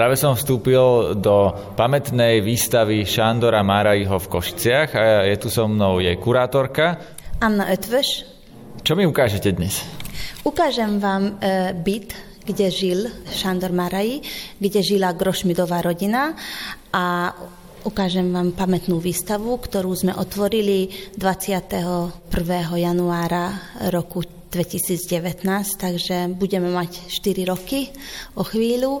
Práve som vstúpil do pamätnej výstavy Šandora Márajho v Košiciach a je tu so mnou jej kurátorka. Anna Ötvöš. Čo mi ukážete dnes? Ukážem vám e, byt, kde žil Šandor Maraj, kde žila Grošmidová rodina a Ukážem vám pamätnú výstavu, ktorú sme otvorili 21. januára roku 2019, takže budeme mať 4 roky o chvíľu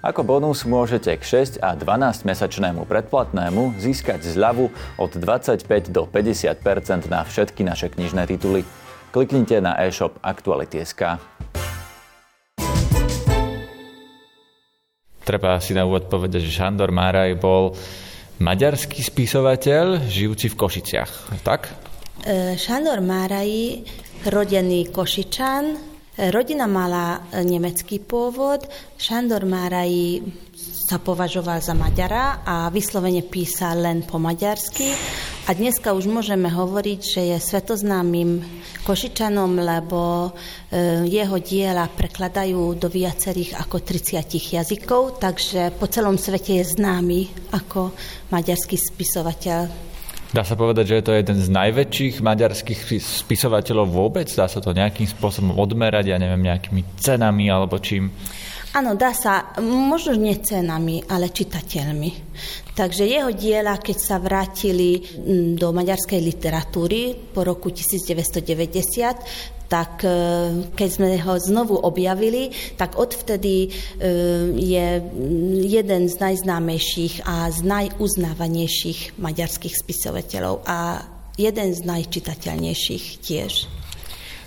Ako bonus môžete k 6 a 12 mesačnému predplatnému získať zľavu od 25 do 50% na všetky naše knižné tituly. Kliknite na e-shop Aktuality.sk. Treba si na úvod povedať, že Šandor Máraj bol maďarský spisovateľ, žijúci v Košiciach, tak? E, Šandor Márají, rodený Košičan, rodina mala nemecký pôvod, Šandor Márají sa považoval za Maďara a vyslovene písal len po maďarsky. A dneska už môžeme hovoriť, že je svetoznámym Košičanom, lebo e, jeho diela prekladajú do viacerých ako 30 jazykov, takže po celom svete je známy ako maďarský spisovateľ. Dá sa povedať, že je to jeden z najväčších maďarských spisovateľov vôbec? Dá sa to nejakým spôsobom odmerať, ja neviem, nejakými cenami alebo čím? Áno, dá sa, možno nie cenami, ale čitateľmi. Takže jeho diela, keď sa vrátili do maďarskej literatúry po roku 1990, tak e, keď sme ho znovu objavili, tak odvtedy e, je jeden z najznámejších a z najuznávanejších maďarských spisovateľov a jeden z najčitateľnejších tiež.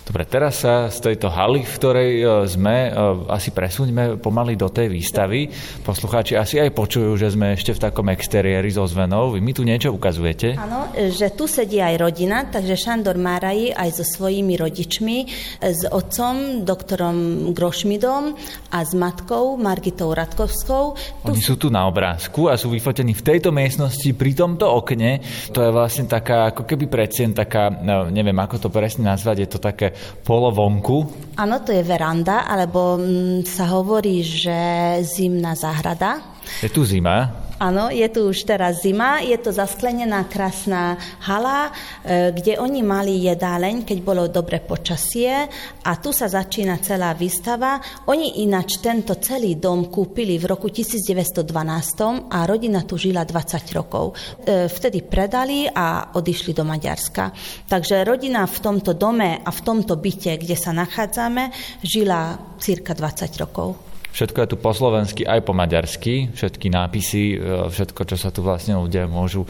Dobre, teraz sa z tejto haly, v ktorej e, sme, e, asi presuňme pomaly do tej výstavy. Poslucháči asi aj počujú, že sme ešte v takom exteriéri so zvenou. Vy mi tu niečo ukazujete? Áno, že tu sedí aj rodina, takže Šandor Máraji aj so svojimi rodičmi, s otcom, doktorom Grošmidom a s matkou Margitou Radkovskou. Oni sú tu na obrázku a sú vyfotení v tejto miestnosti pri tomto okne. To je vlastne taká, ako keby predsien, taká, neviem ako to presne nazvať, je to také polovonku. Áno, to je veranda, alebo mm, sa hovorí, že zimná záhrada. Je tu zima? Áno, je tu už teraz zima, je to zasklenená krásna hala, e, kde oni mali jedáleň, keď bolo dobre počasie a tu sa začína celá výstava. Oni ináč tento celý dom kúpili v roku 1912 a rodina tu žila 20 rokov. E, vtedy predali a odišli do Maďarska. Takže rodina v tomto dome a v tomto byte, kde sa nachádzame, žila cirka 20 rokov. Všetko je tu po slovensky aj po maďarsky, všetky nápisy, e, všetko, čo sa tu vlastne ľudia môžu e,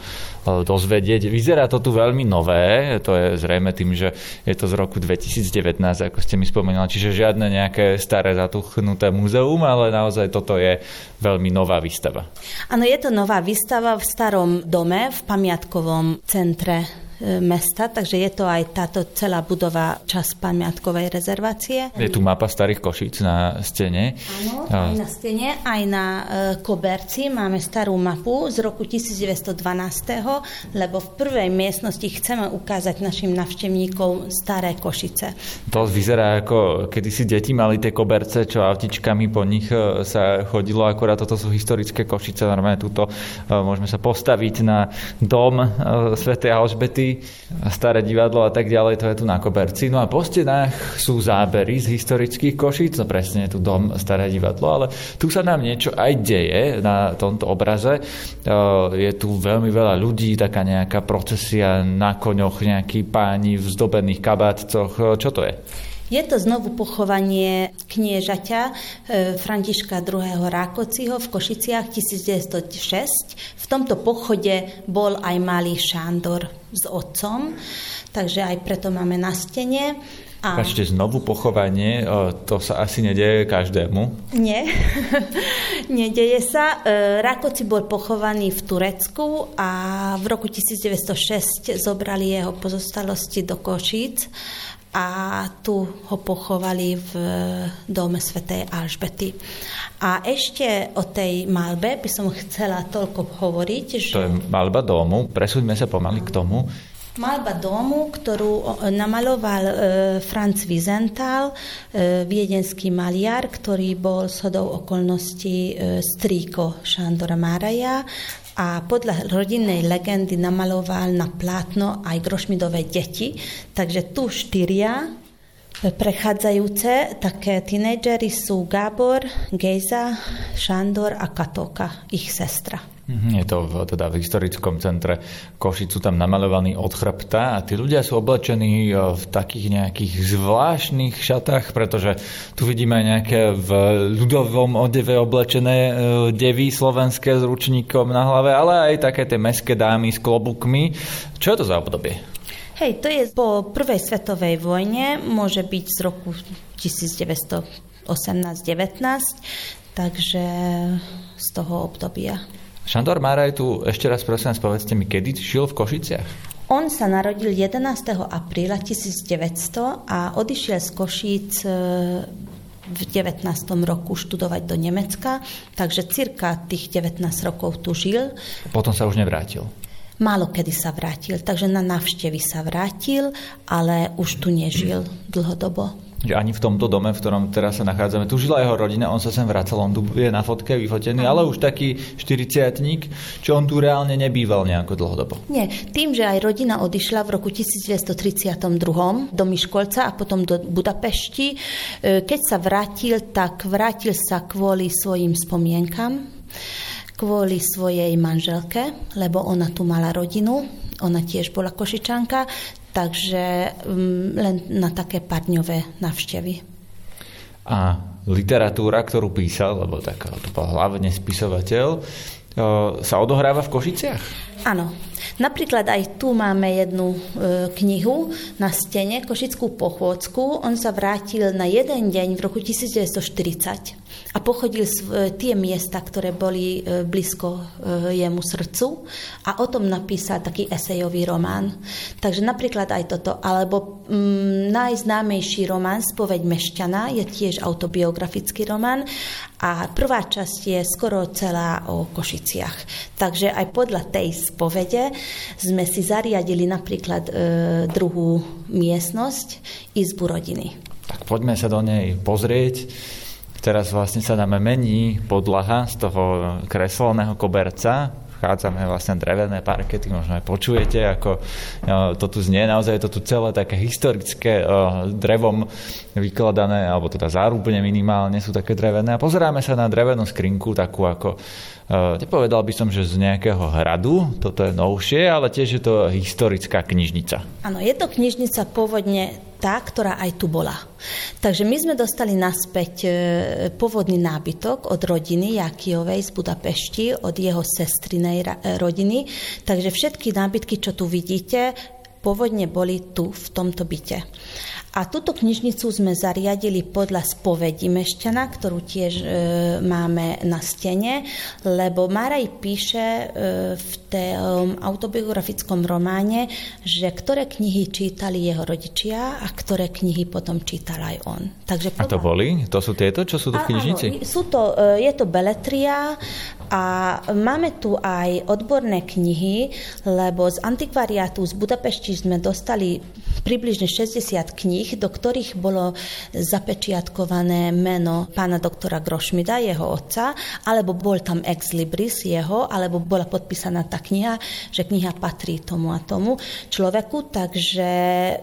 dozvedieť. Vyzerá to tu veľmi nové, to je zrejme tým, že je to z roku 2019, ako ste mi spomínali, čiže žiadne nejaké staré zatuchnuté múzeum, ale naozaj toto je veľmi nová výstava. Áno, je to nová výstava v starom dome, v pamiatkovom centre mesta, takže je to aj táto celá budova čas pamiatkovej rezervácie. Je tu mapa starých košíc na stene. Áno, aj na stene, aj na e, koberci máme starú mapu z roku 1912, lebo v prvej miestnosti chceme ukázať našim navštevníkom staré Košice. To vyzerá ako kedysi deti mali tie koberce, čo autičkami po nich e, sa chodilo, akorát toto sú historické Košice, normálne túto môžeme sa postaviť na dom svätej Alžbety a staré divadlo a tak ďalej, to je tu na koberci. No a po stenách sú zábery z historických košíc, no presne tu dom, staré divadlo, ale tu sa nám niečo aj deje na tomto obraze. E, je tu veľmi veľa ľudí, taká nejaká procesia na koňoch, nejakí páni v zdobených kabátcoch. E, čo to je? Je to znovu pochovanie kniežaťa e, Františka II. Rákociho v Košiciach 1906. V tomto pochode bol aj malý Šándor s otcom, takže aj preto máme na stene. Pačte, znovu pochovanie, to sa asi nedieje každému. Nie, nedieje sa. E, Rakoci bol pochovaný v Turecku a v roku 1906 zobrali jeho pozostalosti do Košíc a tu ho pochovali v dome svätej Alžbety. A ešte o tej malbe by som chcela toľko hovoriť, že... To je malba domu, presúďme sa pomaly k tomu. Malba domu, ktorú namaloval e, Franz Wiesenthal, e, viedenský maliar, ktorý bol shodou okolností e, strýko Šandora Maraja a podľa rodinnej legendy namaloval na plátno aj grošmidové deti. Takže tu štyria prechádzajúce také tínejdžery sú Gábor, Gejza, Šandor a Katoka, ich sestra. Mhm, je to v, teda v historickom centre Košic, sú tam namalovaní od chrbta a tí ľudia sú oblečení e, v takých nejakých zvláštnych šatách, pretože tu vidíme nejaké v ľudovom odeve oblečené e, devy slovenské s ručníkom na hlave, ale aj také tie meské dámy s klobukmi. Čo je to za obdobie? Hej, to je po prvej svetovej vojne, môže byť z roku 1918-19, takže z toho obdobia. Šandor Máraj tu ešte raz prosím vás povedzte mi, kedy žil v Košiciach? On sa narodil 11. apríla 1900 a odišiel z Košíc e, v 19. roku študovať do Nemecka, takže cirka tých 19 rokov tu žil. Potom sa už nevrátil. Málo kedy sa vrátil, takže na návštevy sa vrátil, ale už tu nežil dlhodobo že ani v tomto dome, v ktorom teraz sa nachádzame, tu žila jeho rodina, on sa sem vracal, on tu je na fotke vyfotený, ale už taký 40 čo on tu reálne nebýval nejako dlhodobo. Nie, tým, že aj rodina odišla v roku 1932 do Miškolca a potom do Budapešti, e, keď sa vrátil, tak vrátil sa kvôli svojim spomienkam, kvôli svojej manželke, lebo ona tu mala rodinu, ona tiež bola košičanka, takže um, len na také parňové navštevy. A literatúra, ktorú písal, lebo tak to bol hlavne spisovateľ, sa odohráva v Košiciach? Áno. Napríklad aj tu máme jednu e, knihu na stene, Košickú pochôdzku. On sa vrátil na jeden deň v roku 1940 a pochodil tie miesta, ktoré boli e, blízko e, jemu srdcu a o tom napísal taký esejový román. Takže napríklad aj toto, alebo mm, najznámejší román Spoveď Mešťana je tiež autobiografický román a prvá časť je skoro celá o Košiciach. Takže aj podľa tej spovede sme si zariadili napríklad e, druhú miestnosť, izbu rodiny. Tak poďme sa do nej pozrieť. Teraz vlastne sa nám mení podlaha z toho kreselného koberca, vchádzame vlastne drevené parkety, možno aj počujete, ako no, to tu znie, naozaj je to tu celé také historické drevom vykladané, alebo teda zárubne minimálne sú také drevené. A pozeráme sa na drevenú skrinku, takú ako Nepovedal by som, že z nejakého hradu, toto je novšie, ale tiež je to historická knižnica. Áno, je to knižnica pôvodne tá, ktorá aj tu bola. Takže my sme dostali naspäť e, pôvodný nábytok od rodiny Jakijovej z Budapešti, od jeho sestrinej e, rodiny. Takže všetky nábytky, čo tu vidíte, pôvodne boli tu v tomto byte. A túto knižnicu sme zariadili podľa spovedi Mešťana, ktorú tiež e, máme na stene, lebo Maraj píše e, v tom autobiografickom románe, že ktoré knihy čítali jeho rodičia a ktoré knihy potom čítal aj on. Takže podľa... A to boli? To sú tieto, čo sú tu v knižnici? Áno, sú to, e, je to beletria a máme tu aj odborné knihy, lebo z antikvariátu z Budapešti sme dostali približne 60 kníh, do ktorých bolo zapečiatkované meno pána doktora Grošmida, jeho otca, alebo bol tam ex libris jeho, alebo bola podpísaná tá kniha, že kniha patrí tomu a tomu človeku, takže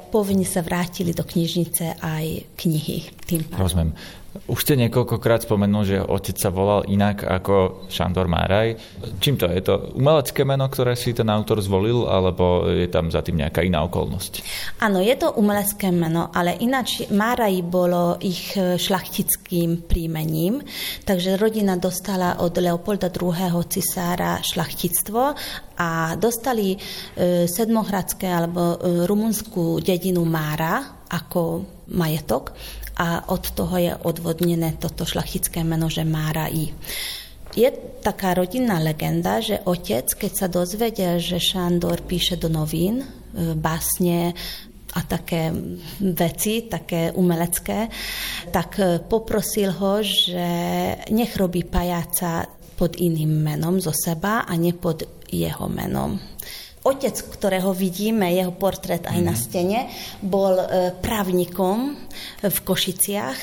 povinne sa vrátili do knižnice aj knihy. Tým Rozumiem. Už ste niekoľkokrát spomenul, že otec sa volal inak ako Šandor Máraj. Čím to je? To umelecké meno, ktoré si ten autor zvolil, alebo je tam za tým nejaká iná okolnosť? Áno, je to umelecké meno, ale ináč Máraj bolo ich šlachtickým príjmením, takže rodina dostala od Leopolda II. cisára šlachtictvo a dostali e, sedmohradské alebo e, rumunskú dedinu Mára, ako majetok a od toho je odvodnené toto šlachtické meno, že Mára I. Je taká rodinná legenda, že otec, keď sa dozvedel, že Šandor píše do novín e, básne a také veci, také umelecké, tak e, poprosil ho, že nech robí pajáca pod iným menom zo seba a nie pod jeho menom. Otec, ktorého vidíme, jeho portrét aj na mhm. stene, bol e, právnikom v Košiciach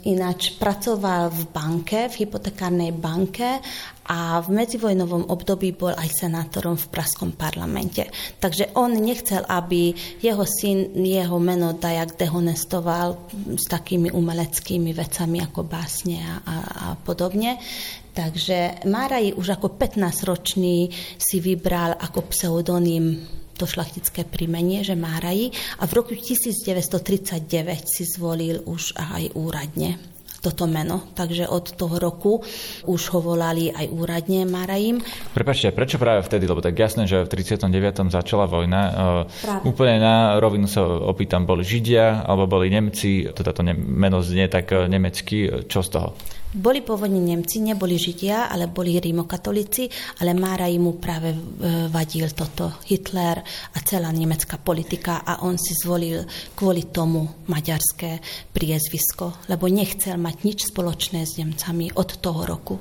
Ináč pracoval v banke, v hypotekárnej banke a v medzivojnovom období bol aj senátorom v Praskom parlamente. Takže on nechcel, aby jeho syn jeho meno Dajak dehonestoval s takými umeleckými vecami ako básne a, a, a podobne. Takže Máraj už ako 15-ročný si vybral ako pseudonym to šlachtické primenie, že Máraji a v roku 1939 si zvolil už aj úradne toto meno. Takže od toho roku už ho volali aj úradne Marajim. Prepačte, prečo práve vtedy? Lebo tak jasné, že v 39. začala vojna. E, práve. Úplne na rovinu sa opýtam, boli Židia alebo boli Nemci, teda to meno znie tak e, nemecky, čo z toho? Boli pôvodne Nemci, neboli Židia, ale boli rímokatolíci, ale Máraj mu práve e, vadil toto Hitler a celá nemecká politika a on si zvolil kvôli tomu maďarské priezvisko, lebo nechcel mať nič spoločné s Nemcami od toho roku.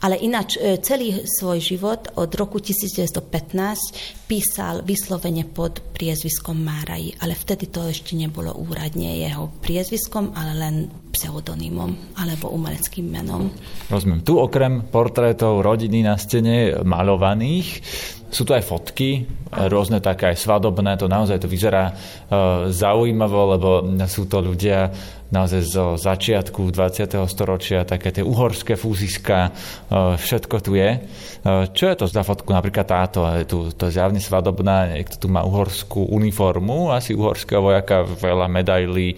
Ale ináč e, celý svoj život od roku 1915 písal vyslovene pod priezviskom Máraj, ale vtedy to ešte nebolo úradne jeho priezviskom, ale len pseudonymom alebo umeleckým menom. Rozumiem. Tu okrem portrétov rodiny na stene malovaných sú tu aj fotky, rôzne také aj svadobné, to naozaj to vyzerá uh, zaujímavo, lebo sú to ľudia naozaj zo začiatku 20. storočia, také tie uhorské fúziska, uh, všetko tu je. Uh, čo je to za fotku? Napríklad táto, tu, to je zjavne svadobná, niekto tu má uhorskú uniformu, asi uhorského vojaka, veľa medailí,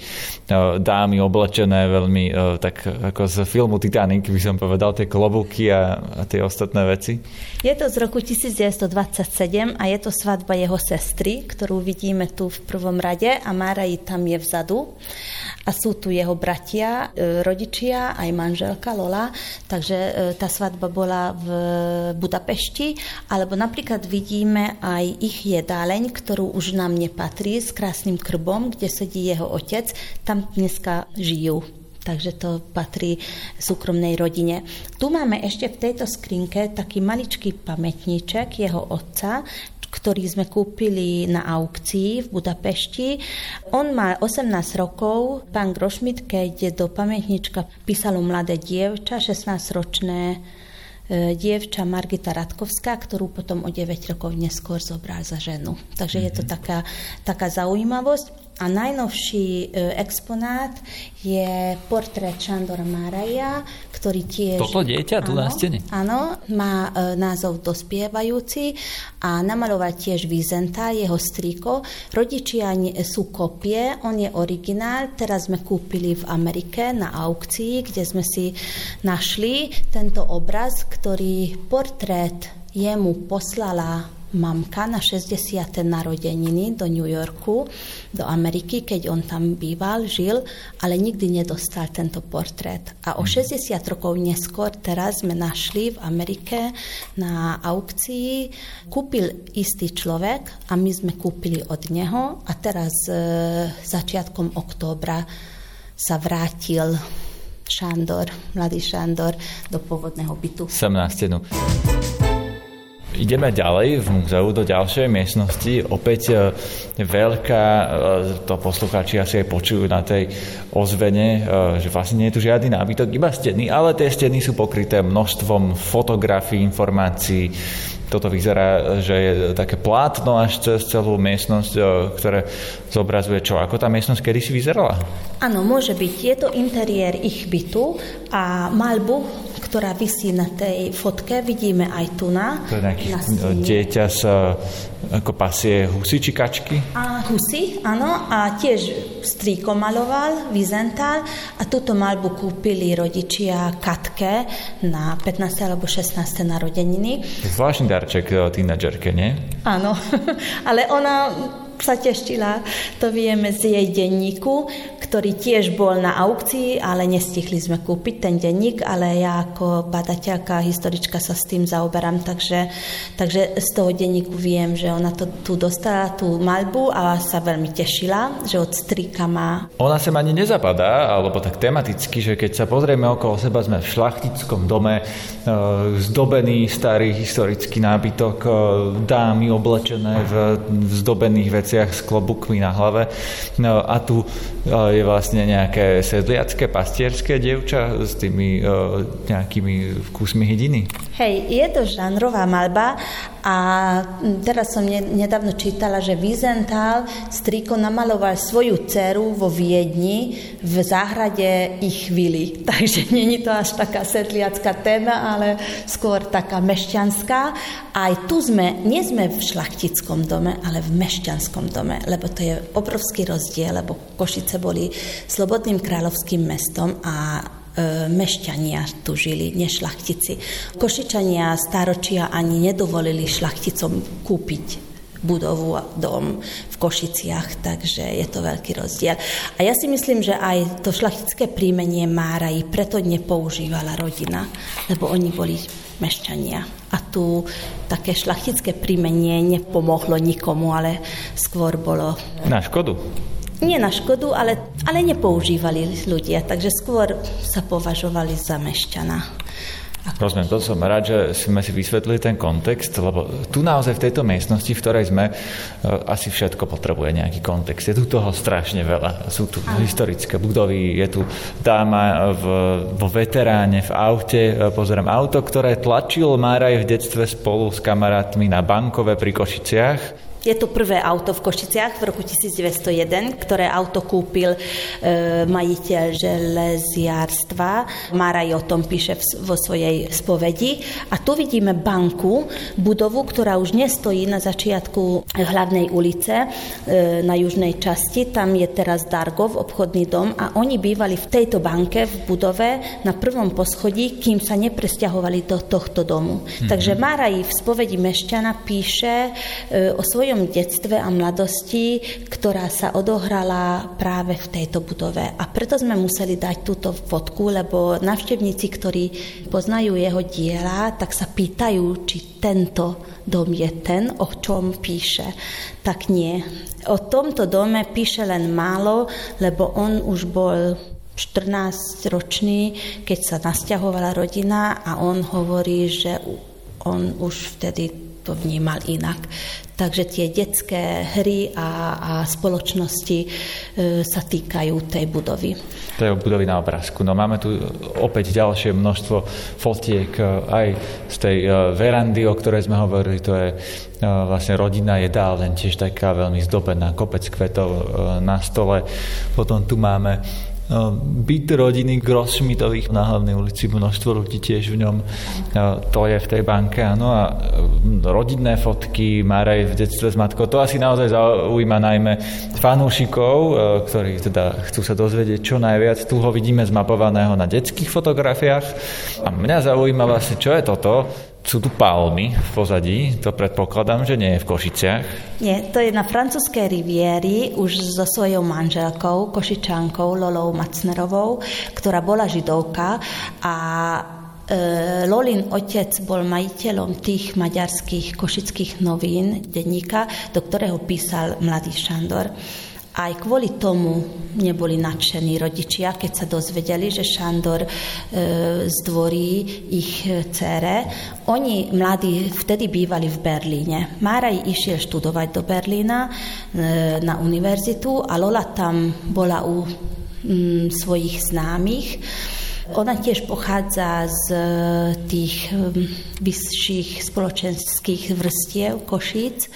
dámy oblečené veľmi tak ako z filmu Titanic, by som povedal, tie klobúky a, a tie ostatné veci. Je to z roku 1920 27 a je to svadba jeho sestry, ktorú vidíme tu v prvom rade a Mára tam je vzadu. A sú tu jeho bratia, e, rodičia, aj manželka Lola, takže e, tá svadba bola v Budapešti, alebo napríklad vidíme aj ich jedáleň, ktorú už nám nepatrí, s krásnym krbom, kde sedí jeho otec, tam dneska žijú. Takže to patrí súkromnej rodine. Tu máme ešte v tejto skrinke taký maličký pamätníček jeho otca, ktorý sme kúpili na aukcii v Budapešti. On má 18 rokov, pán Grošmit, keď do pamätnička písalo mladé dievča, 16-ročné e, dievča Margita Radkovská, ktorú potom o 9 rokov neskôr zobral za ženu. Takže je to mhm. taká, taká zaujímavosť. A najnovší e, exponát je portrét Šandora Maraja, ktorý tiež... Toto dieťa tu áno, na stene? Áno, má e, názov Dospievajúci a namaloval tiež Vizenta, jeho strýko. Rodičia sú kopie, on je originál, teraz sme kúpili v Amerike na aukcii, kde sme si našli tento obraz, ktorý portrét jemu poslala mamka na 60. narodeniny do New Yorku, do Ameriky, keď on tam býval, žil, ale nikdy nedostal tento portrét. A o 60 mhm. rokov neskôr teraz sme našli v Amerike na aukcii, kúpil istý človek a my sme kúpili od neho a teraz e, začiatkom októbra sa vrátil Šandor, mladý Šandor do pôvodného bytu. Sem na stenu. Ideme ďalej v múzeu do ďalšej miestnosti. Opäť e, veľká, e, to poslucháči asi aj počujú na tej ozvene, e, že vlastne nie je tu žiadny nábytok, iba steny, ale tie steny sú pokryté množstvom fotografií, informácií. Toto vyzerá, že je také plátno až cez celú miestnosť, ktoré zobrazuje čo? Ako tá miestnosť kedy si vyzerala? Áno, môže byť. Je to interiér ich bytu a malbu ktorá vysí na tej fotke, vidíme aj tu na. To je nejaký dieťa z ako pasie husy či kačky? A husy, áno. A tiež strýko maloval, Vizental. A túto malbu kúpili rodičia Katke na 15. alebo 16. narodeniny. Zvláštny darček tínedžerke, nie? Áno, ale ona sa tešila, to vieme z jej denníku, ktorý tiež bol na aukcii, ale nestihli sme kúpiť ten denník, ale ja ako badateľka, historička sa s tým zaoberám, takže, takže z toho denníku viem, že ona to tu dostala, tú malbu a sa veľmi tešila, že od strika má. Ona sa ani nezapadá, alebo tak tematicky, že keď sa pozrieme okolo seba, sme v šlachtickom dome, e, zdobený starý historický nábytok, e, dámy oblečené v, zdobených veciach s klobukmi na hlave. No, a tu e, je vlastne nejaké sedliacké, pastierské dievča s tými nejakými vkusmi hydiny. Hej, je to žánrová malba a teraz som nedávno čítala, že Vizentál striko namaloval svoju dceru vo Viedni v záhrade ich vily. Takže není to až taká sedliacká téma, ale skôr taká mešťanská. Aj tu sme, nie sme v šlachtickom dome, ale v mešťanskom dome, lebo to je obrovský rozdiel, lebo Košice boli slobodným kráľovským mestom a E, mešťania tu žili, nešlachtici. Košičania staročia ani nedovolili šlachticom kúpiť budovu a dom v Košiciach, takže je to veľký rozdiel. A ja si myslím, že aj to šlachtické príjmenie Máraji preto nepoužívala rodina, lebo oni boli mešťania. A tu také šlachtické príjmenie nepomohlo nikomu, ale skôr bolo... Na škodu nie na škodu, ale, ale nepoužívali ľudia, takže skôr sa považovali za mešťana. Rozumiem, to som rád, že sme si vysvetlili ten kontext, lebo tu naozaj v tejto miestnosti, v ktorej sme, e, asi všetko potrebuje nejaký kontext. Je tu toho strašne veľa. Sú tu historické budovy, je tu dáma v, vo veteráne, v aute. E, pozerám auto, ktoré tlačil Máraj v detstve spolu s kamarátmi na bankové pri Košiciach je to prvé auto v Košiciach v roku 1901, ktoré auto kúpil e, majiteľ železiarstva. Maraj o tom píše v, vo svojej spovedi. A tu vidíme banku, budovu, ktorá už nestojí na začiatku hlavnej ulice e, na južnej časti. Tam je teraz Dargov, obchodný dom a oni bývali v tejto banke v budove na prvom poschodí, kým sa nepresťahovali do tohto domu. Mm-hmm. Takže Maraj v spovedi Mešťana píše e, o svojom svojom detstve a mladosti, ktorá sa odohrala práve v tejto budove. A preto sme museli dať túto fotku, lebo navštevníci, ktorí poznajú jeho diela, tak sa pýtajú, či tento dom je ten, o čom píše. Tak nie. O tomto dome píše len málo, lebo on už bol 14-ročný, keď sa nasťahovala rodina a on hovorí, že on už vtedy to vnímal inak. Takže tie detské hry a, a spoločnosti e, sa týkajú tej budovy. Tej budovy na obrázku. No máme tu opäť ďalšie množstvo fotiek e, aj z tej e, verandy, o ktorej sme hovorili. To je e, vlastne rodina jedálne, tiež taká veľmi zdobená, kopec kvetov na stole. Potom tu máme byt rodiny Grossschmidtových na hlavnej ulici, množstvo ľudí tiež v ňom, to je v tej banke, áno, a rodinné fotky, Maraj v detstve s matkou, to asi naozaj zaujíma najmä fanúšikov, e, ktorí teda chcú sa dozvedieť čo najviac. Tu ho vidíme zmapovaného na detských fotografiách. A mňa zaujíma vlastne, čo je toto, sú tu palmy v pozadí, to predpokladám, že nie je v Košiciach. Nie, to je na francúzskej rivieri už so svojou manželkou, Košičankou Lolou Macnerovou, ktorá bola židovka a e, Lolin otec bol majiteľom tých maďarských košických novín, denníka, do ktorého písal mladý Šandor. Aj kvôli tomu neboli nadšení rodičia, keď sa dozvedeli, že Šandor e, zdvorí ich cére. Oni mladí vtedy bývali v Berlíne. Máraj išiel študovať do Berlína e, na univerzitu a Lola tam bola u m, svojich známych. Ona tiež pochádza z e, tých e, vyšších spoločenských vrstiev Košíc.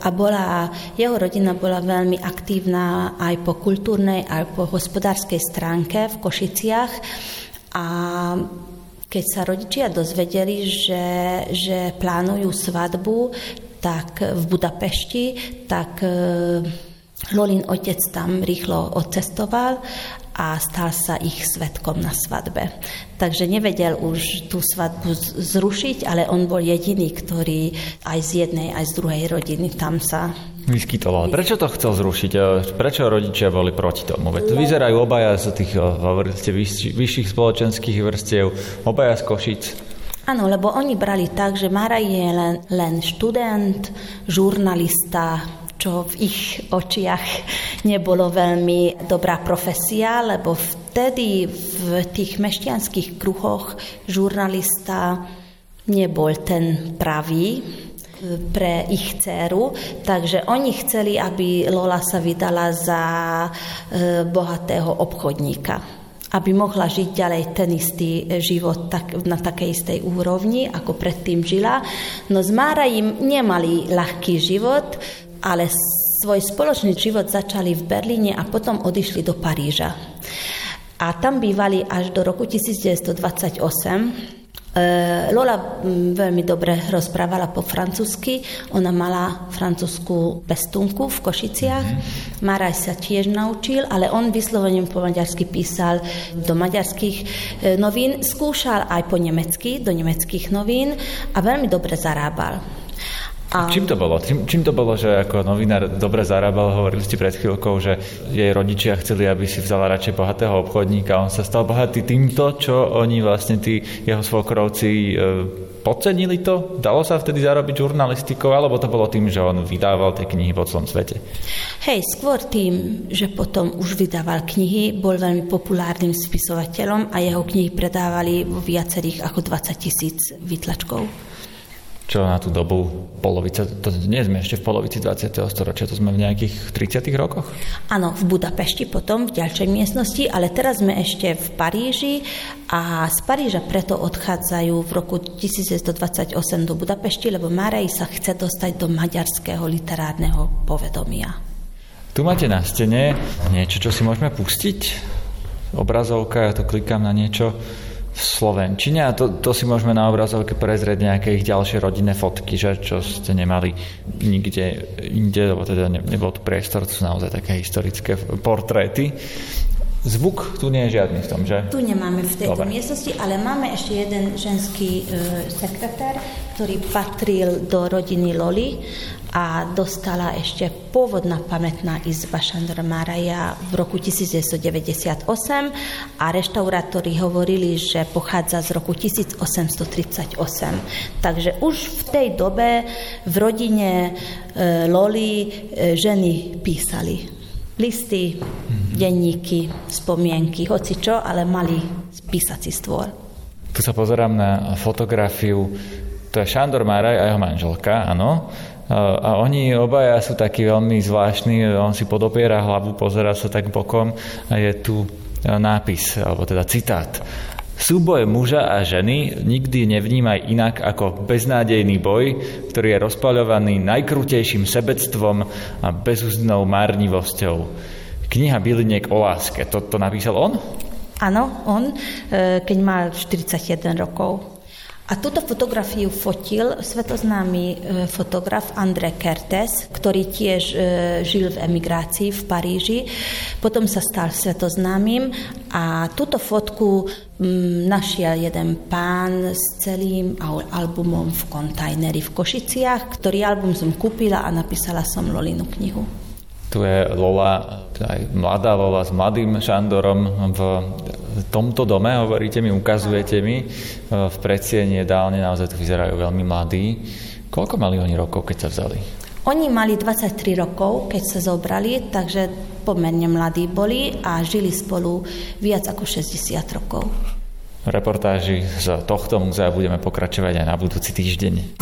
A bola, jeho rodina bola veľmi aktívna aj po kultúrnej, aj po hospodárskej stránke v Košiciach. A keď sa rodičia dozvedeli, že, že plánujú svadbu tak v Budapešti, tak e, Lolin otec tam rýchlo odcestoval a stal sa ich svetkom na svadbe. Takže nevedel už tú svadbu zrušiť, ale on bol jediný, ktorý aj z jednej, aj z druhej rodiny tam sa vyskytoval. Prečo to chcel zrušiť? Prečo rodičia boli proti tomu? Veď tu vyzerajú obaja z tých hovorili ste, vyšších spoločenských vrstiev, obaja z Košic. Áno, lebo oni brali tak, že Mara je len, len študent, žurnalista, čo v ich očiach nebolo veľmi dobrá profesia, lebo vtedy v tých mešťanských kruhoch žurnalista nebol ten pravý e, pre ich dceru, takže oni chceli, aby Lola sa vydala za e, bohatého obchodníka aby mohla žiť ďalej ten istý život tak, na takej istej úrovni, ako predtým žila. No z Mára im nemali ľahký život, ale svoj spoločný život začali v Berlíne a potom odišli do Paríža. A tam bývali až do roku 1928. E, Lola veľmi dobre rozprávala po francúzsky, ona mala francúzskú pestunku v Košiciach. Mm-hmm. Maraj sa tiež naučil, ale on vyslovene po maďarsky písal do maďarských e, novín, skúšal aj po nemecky, do nemeckých novín a veľmi dobre zarábal. A... Čím to bolo? Čím, čím to bolo, že ako novinár dobre zarábal? Hovorili ste pred chvíľkou, že jej rodičia chceli, aby si vzala radšej bohatého obchodníka. On sa stal bohatý týmto, čo oni vlastne tí jeho svokrovci e, podcenili to? Dalo sa vtedy zarobiť žurnalistikou, alebo to bolo tým, že on vydával tie knihy po celom svete? Hej, skôr tým, že potom už vydával knihy, bol veľmi populárnym spisovateľom a jeho knihy predávali vo viacerých ako 20 tisíc vytlačkov čo na tú dobu polovica, to nie sme ešte v polovici 20. storočia, to sme v nejakých 30. rokoch? Áno, v Budapešti potom, v ďalšej miestnosti, ale teraz sme ešte v Paríži a z Paríža preto odchádzajú v roku 1928 do Budapešti, lebo Marej sa chce dostať do maďarského literárneho povedomia. Tu máte na stene niečo, čo si môžeme pustiť? Obrazovka, ja to klikám na niečo v Slovenčine a to, to si môžeme na obrazovke prezrieť nejaké ich ďalšie rodinné fotky, že, čo ste nemali nikde inde, lebo teda ne, nebol tu priestor, to sú naozaj také historické portréty. Zvuk tu nie je žiadny v tom, že? Tu nemáme v tejto Dobre. miestnosti, ale máme ešte jeden ženský e, sekretár, ktorý patril do rodiny Loli a dostala ešte pôvodná pamätná izba Šandor Maraja v roku 1998 a reštaurátori hovorili, že pochádza z roku 1838. Takže už v tej dobe v rodine e, Loli e, ženy písali listy, mm-hmm. denníky, spomienky, hoci čo, ale mali písací stôl. Tu sa pozerám na fotografiu, to je Šandor Máraj a jeho manželka, áno. A oni obaja sú takí veľmi zvláštni, on si podopiera hlavu, pozera sa tak bokom a je tu e, nápis, alebo teda citát. Súboj muža a ženy nikdy nevnímaj inak ako beznádejný boj, ktorý je rozpaľovaný najkrutejším sebectvom a bezúzdnou márnivosťou. Kniha Byliniek o láske, to, to napísal on? Áno, on, e, keď mal 41 rokov. A túto fotografiu fotil svetoznámy e, fotograf André Kertes, ktorý tiež e, žil v emigrácii v Paríži. Potom sa stal svetoznámym a túto fotku našiel jeden pán s celým albumom v kontajneri v Košiciach, ktorý album som kúpila a napísala som Lolinu knihu. Tu je Lola, aj mladá Lola s mladým Šandorom v tomto dome, hovoríte mi, ukazujete mi v predsienie dálne, naozaj tu vyzerajú veľmi mladí. Koľko mali oni rokov, keď sa vzali? Oni mali 23 rokov, keď sa zobrali, takže pomerne mladí boli a žili spolu viac ako 60 rokov. Reportáži z tohto múzea budeme pokračovať aj na budúci týždeň.